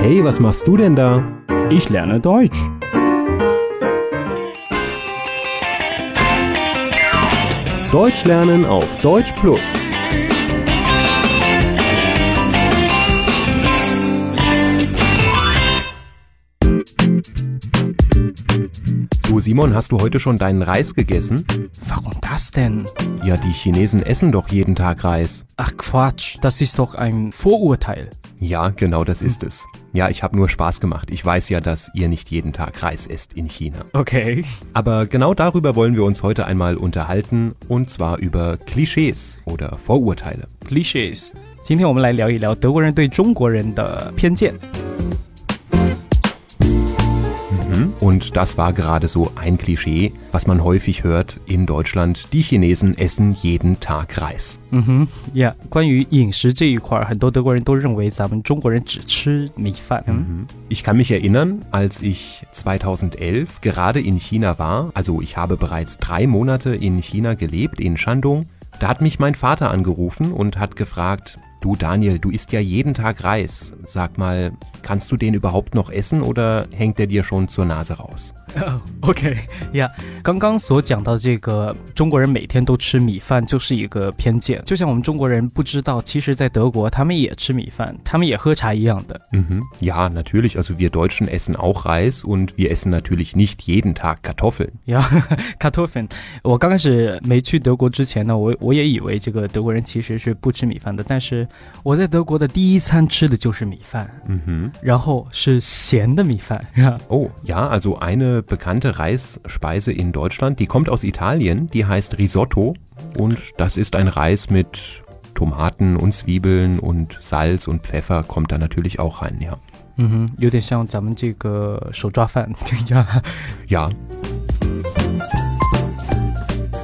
Hey, was machst du denn da? Ich lerne Deutsch. Deutsch lernen auf Deutsch Plus. Du Simon, hast du heute schon deinen Reis gegessen? Warum das denn? Ja, die Chinesen essen doch jeden Tag Reis. Ach Quatsch, das ist doch ein Vorurteil. Ja, genau das ist es. Ja, ich habe nur Spaß gemacht. Ich weiß ja, dass ihr nicht jeden Tag Reis esst in China. Okay. Aber genau darüber wollen wir uns heute einmal unterhalten, und zwar über Klischees oder Vorurteile. Clichés。今天我们来聊一聊德国人对中国人的偏见。 Und das war gerade so ein Klischee, was man häufig hört in Deutschland. Die Chinesen essen jeden Tag Reis. 嗯哼，Yeah，关于饮食这一块儿，很多德国人都认为咱们中国人只吃米饭。嗯 Ich kann mich erinnern, als ich 2011 gerade in China war, also ich habe bereits drei Monate in China gelebt, in Shandong, da hat mich mein Vater angerufen und hat gefragt, du Daniel, du isst ja jeden Tag Reis. Sag mal, kannst du den überhaupt noch essen oder hängt der dir schon zur Nase raus? OK，呀、刚刚所讲到这个中国人每天都吃米饭，就是一个偏见。就像我们中国人不知道，其实在德国他们也吃米饭，他们也喝茶一样的。 Mhm. Ja, natürlich. Also wir Deutschen essen auch Reis und wir essen natürlich nicht jeden Tag Kartoffeln. 呀，卡托粉。我刚开始没去德国之前呢，我我也以为这个德国人其实是不吃米饭的，但是我在德国的第一餐吃的就是米饭， Mhm. 然后是咸的米饭。呀 Oh, ja, also eine bekannte Reisspeise in Deutschland, die kommt aus Italien, die heißt Risotto und das ist ein Reis mit Tomaten und Zwiebeln und Salz und Pfeffer kommt da natürlich auch rein, ja. 嗯哼，有点像咱们这个手抓饭呀。 Ja.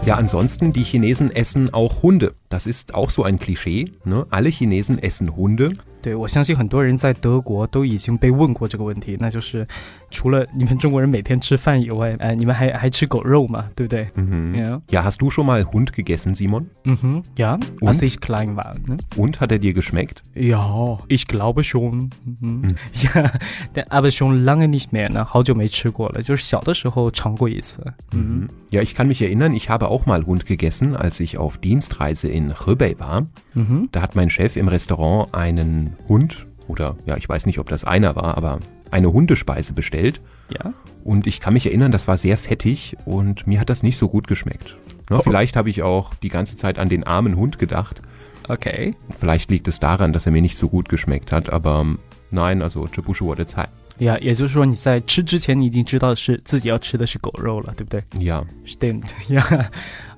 Ja, ansonsten, die Chinesen essen auch Hunde. Das ist auch so ein Klischee. Ne? Alle Chinesen essen Hunde. 对，我相信很多人在德国都已经被问过这个问题，那就是除了你们中国人每天吃饭以外，呃，你们还还吃狗肉嘛，对不对？ Mhm. Ja. Ja, hast du schon mal Hund gegessen, Simon? 嗯哼，ja, Und? als ich klein war. Ne? Und hat er dir geschmeckt? Ja, ich glaube schon. 嗯，呀，但 aber schon lange nicht mehr 呢，好久没吃过了，就是小的时候尝过一次。嗯 Ja, ich kann mich erinnern, ich habe auch mal Hund gegessen, als ich auf Dienstreise in Hebei war. 嗯哼， Da hat mein Chef im Restaurant einen Hund, oder ja, ich weiß nicht, ob das einer war, aber eine Hundespeise bestellt. Ja. Und ich kann mich erinnern, das war sehr fettig und mir hat das nicht so gut geschmeckt. Ne, oh, oh. Vielleicht habe ich auch die ganze Zeit an den armen Hund gedacht. Okay. Vielleicht liegt es daran, dass er mir nicht so gut geschmeckt hat, aber nein, also Chibushu wurde Zeit. 呀，也就是说你在吃之前，你已经知道是自己要吃的是狗肉了，对不对？Ja, Stimmt，呀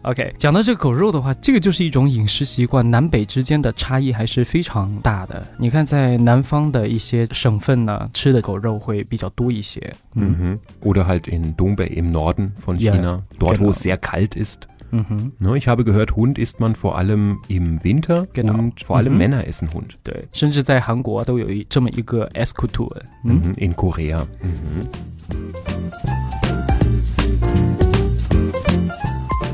，OK。讲到这狗肉的话，这个就是一种饮食习惯，南北之间的差异还是非常大的。你看，在南方的一些省份呢，吃的狗肉会比较多一些。嗯 mhm. Oder halt in Dongbei im Norden von China, dort wo es sehr kalt ist. Mhm. Ne, ich habe gehört, Hund isst man vor allem im Winter genau. und vor allem mhm. Männer essen Hund. In Korea. Mhm.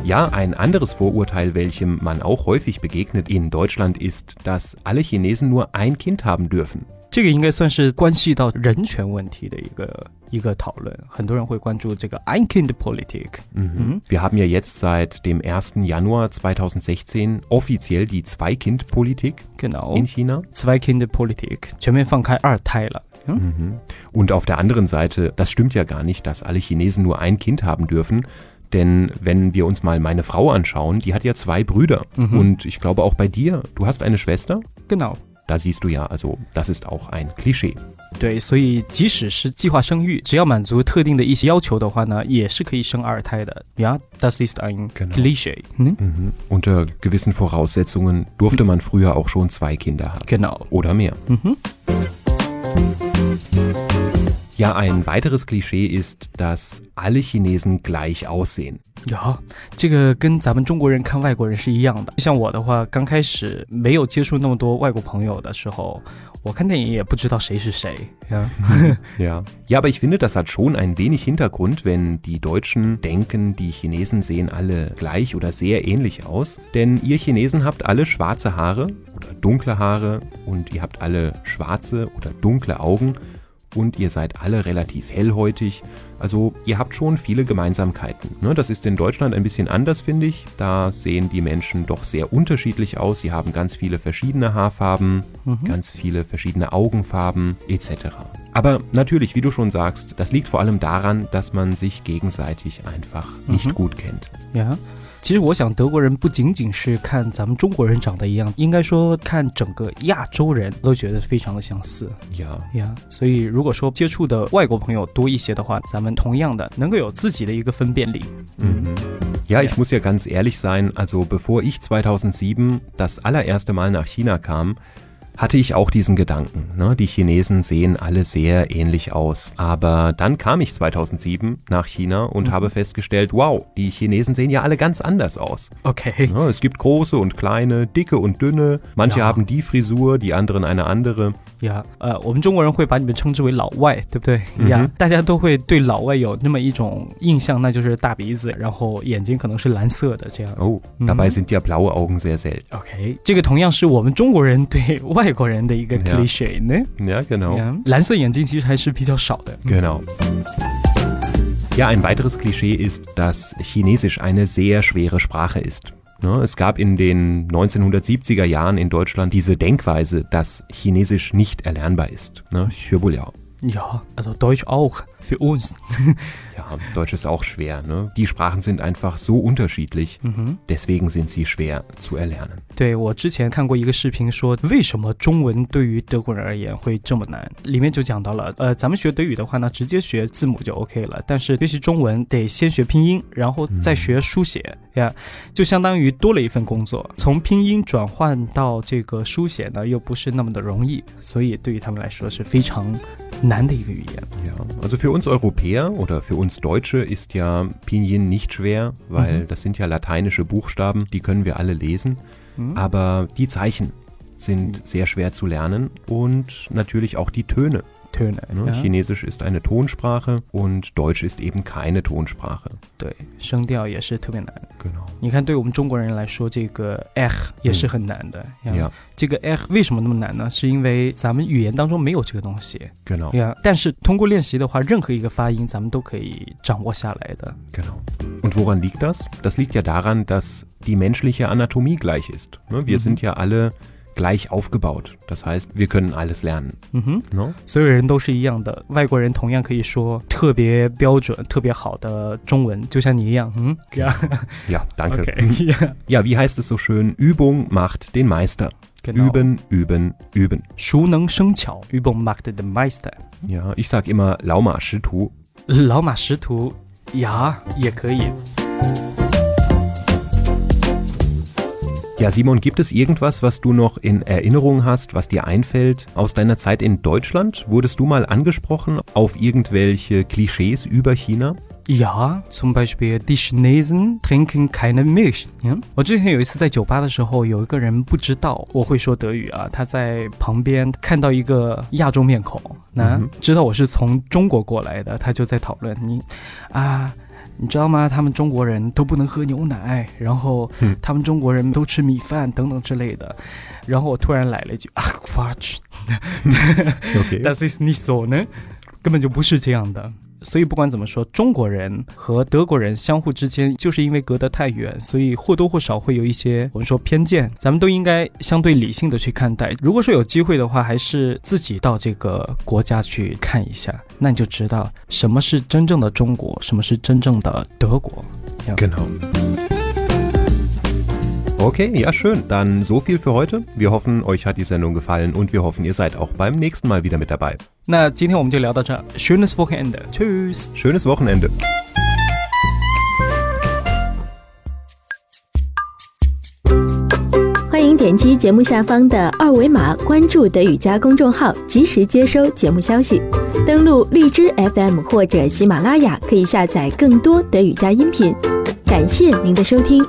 Ja, ein anderes Vorurteil, welchem man auch häufig begegnet in Deutschland, ist, dass alle Chinesen nur ein Kind haben dürfen. 这个应该算是关系到人权问题的一个一个讨论，很多人会关注这个 Ein Kind Politik。 Mhm. Wir haben ja jetzt seit dem 1. Januar 2016 offiziell die Zwei-Kind-Politik genau， in China. Zwei Kind Politik，全面放开二胎了。嗯 Mhm. Und auf der anderen Seite, das stimmt ja gar nicht, dass alle Chinesen nur ein Kind haben dürfen. Denn wenn wir uns mal meine Frau anschauen, die hat ja zwei Brüder. Mhm. Und ich glaube auch bei dir, du hast eine Schwester. genau。 Da siehst du ja, also das ist auch ein Klischee. 对，所以即使是计划生育，只要满足特定的一些要求的话呢，也是可以生二胎的。Ja, das ist ein Genau. Klischee。嗯 Mhm. Unter gewissen Voraussetzungen durfte man früher auch schon zwei Kinder haben. ，genau。 Oder mehr. 嗯哼。 Ja, ein weiteres Klischee ist, dass alle Chinesen gleich aussehen. 有这个跟咱们中国人看外国人是一样的。像我的话，刚开始没有接触那么多外国朋友的时候，我看电影也不知道谁是谁。Ja. ja. Ja, aber ich finde, das hat schon ein wenig Hintergrund, wenn die Deutschen denken, die Chinesen sehen alle gleich oder sehr ähnlich aus. Denn ihr Chinesen habt alle schwarze Haare oder dunkle Haare und ihr habt alle schwarze oder dunkle Augen und ihr seid alle relativ hellhäutig. Also ihr habt schon viele Gemeinsamkeiten. Ne? Das ist in Deutschland ein bisschen anders, finde ich. Da sehen die Menschen doch sehr unterschiedlich aus. Sie haben ganz viele verschiedene Haarfarben, mhm. ganz viele verschiedene Augenfarben etc. Aber natürlich, wie du schon sagst, das liegt vor allem daran, dass man sich gegenseitig einfach nicht mhm. gut kennt. Ja. 其实我想，德国人不仅仅是看咱们中国人长得一样，应该说看整个亚洲人都觉得非常的相似。呀呀，所以如果说接触的外国朋友多一些的话，咱们同样的能够有自己的一个分辨力。嗯。Ja, ich muss ja ganz ehrlich sein, also bevor ich 2007 das allererste Mal nach China kam, hatte ich auch diesen Gedanken. Ne? Die Chinesen sehen alle sehr ähnlich aus. Aber dann kam ich 2007 nach China und mhm. habe festgestellt, wow, die Chinesen sehen ja alle ganz anders aus. Okay. Ne? Es gibt große und kleine, dicke und dünne. Manche ja. haben die Frisur, die anderen eine andere. 呀，呃，我们中国人会把你们称之为老外，对不对？呀，大家都会对老外有那么一种印象，那就是大鼻子，然后眼睛可能是蓝色的这样。哦，dabei sind ja blaue Augen sehr selten. OK，这个同样是我们中国人对外 国人的一个 cliché 呢。Ja, genau. 蓝色眼睛其实还是比较少的。Genau. Ja, ein weiteres Klischee ist, dass Chinesisch eine sehr schwere Sprache ist. Ne, es gab in den 1970er Jahren in Deutschland diese Denkweise, dass Chinesisch nicht erlernbar ist. Ne? Ja, also Deutsch auch für uns. ja, Deutsch ist auch schwer. Ne? Die Sprachen sind einfach so unterschiedlich, mhm. deswegen sind sie schwer zu erlernen. 对我之前看过一个视频，说为什么中文对于德国人而言会这么难？里面就讲到了，呃，咱们学德语的话呢，直接学字母就 OK 了，但是学习中文得先学拼音，然后再学书写呀，就相当于多了一份工作。从拼音转换到这个书写呢，又不是那么的容易，所以对于他们来说是非常 prägnante 语言。Ja, also für uns Europäer oder für uns Deutsche ist ja Pinyin nicht schwer, weil mhm. das sind ja lateinische Buchstaben, die können wir alle lesen. Mhm. Aber die Zeichen sind mhm. sehr schwer zu lernen und natürlich auch die Töne. Töne. Ne? Ja. Chinesisch ist eine Tonsprache und Deutsch ist eben keine Tonsprache. 对，声调也是特别难。Genau. 你看，对我们中国人来说，这个 h 也是很难的。呀，这个 h 为什么那么难呢？是因为咱们语言当中没有这个东西。Genau. 呀，但是通过练习的话，任何一个发音咱们都可以掌握下来的。Genau. Und woran liegt das? Das liegt ja daran, dass die menschliche Anatomie gleich ist. Ne? Wir mhm. sind ja alle gleich aufgebaut. Das heißt, wir können alles lernen. 嗯哼，no? 所有人都是一样的，外国人同样可以说特别标准、特别好的中文，就像你一样。嗯，ja, ja, danke. Okay, ja. ja, wie heißt es so schön? Übung macht den Meister. Genau. Üben, üben, üben. 熟能生巧，Übung macht den Meister. Ja, ich sag immer 老马识途。老马识途，ja，也可以。 Ja, Simon, gibt es irgendwas, was du noch in Erinnerung hast, was dir einfällt aus deiner Zeit in Deutschland? Wurdest du mal angesprochen auf irgendwelche Klischees über China? Ja, zum Beispiel die Chinesen trinken keine Milch。嗯，我之前有一次在酒吧的时候，有一个人不知道我会说德语啊，他在旁边看到一个亚洲面孔，那、嗯、知道我是从中国过来的，他就在讨论你啊。你知道吗？他们中国人都不能喝牛奶，然后他们中国人都吃米饭等等之类的。然后我突然来了一句啊，Quatsch，Das ist nicht so 呢，根本就不是这样的。所以不管怎么说，中国人和德国人相互之间，就是因为隔得太远，所以或多或少会有一些我们说偏见。咱们都应该相对理性的去看待。如果说有机会的话，还是自己到这个国家去看一下，那你就知道什么是真正的中国，什么是真正的德国。Okay, ja schön. Dann so viel für heute. Wir hoffen, euch hat die Sendung gefallen und wir hoffen, ihr seid auch beim nächsten Mal wieder mit dabei. 那今天我们就聊到这。Schönes Wochenende. Tschüss. Schönes Wochenende. 欢迎点击节目下方的二维码关注德语家公众号，及时接收节目消息。 登录荔枝 FM 或者喜马拉雅，可以下载更多德语加音频。感谢您的收听。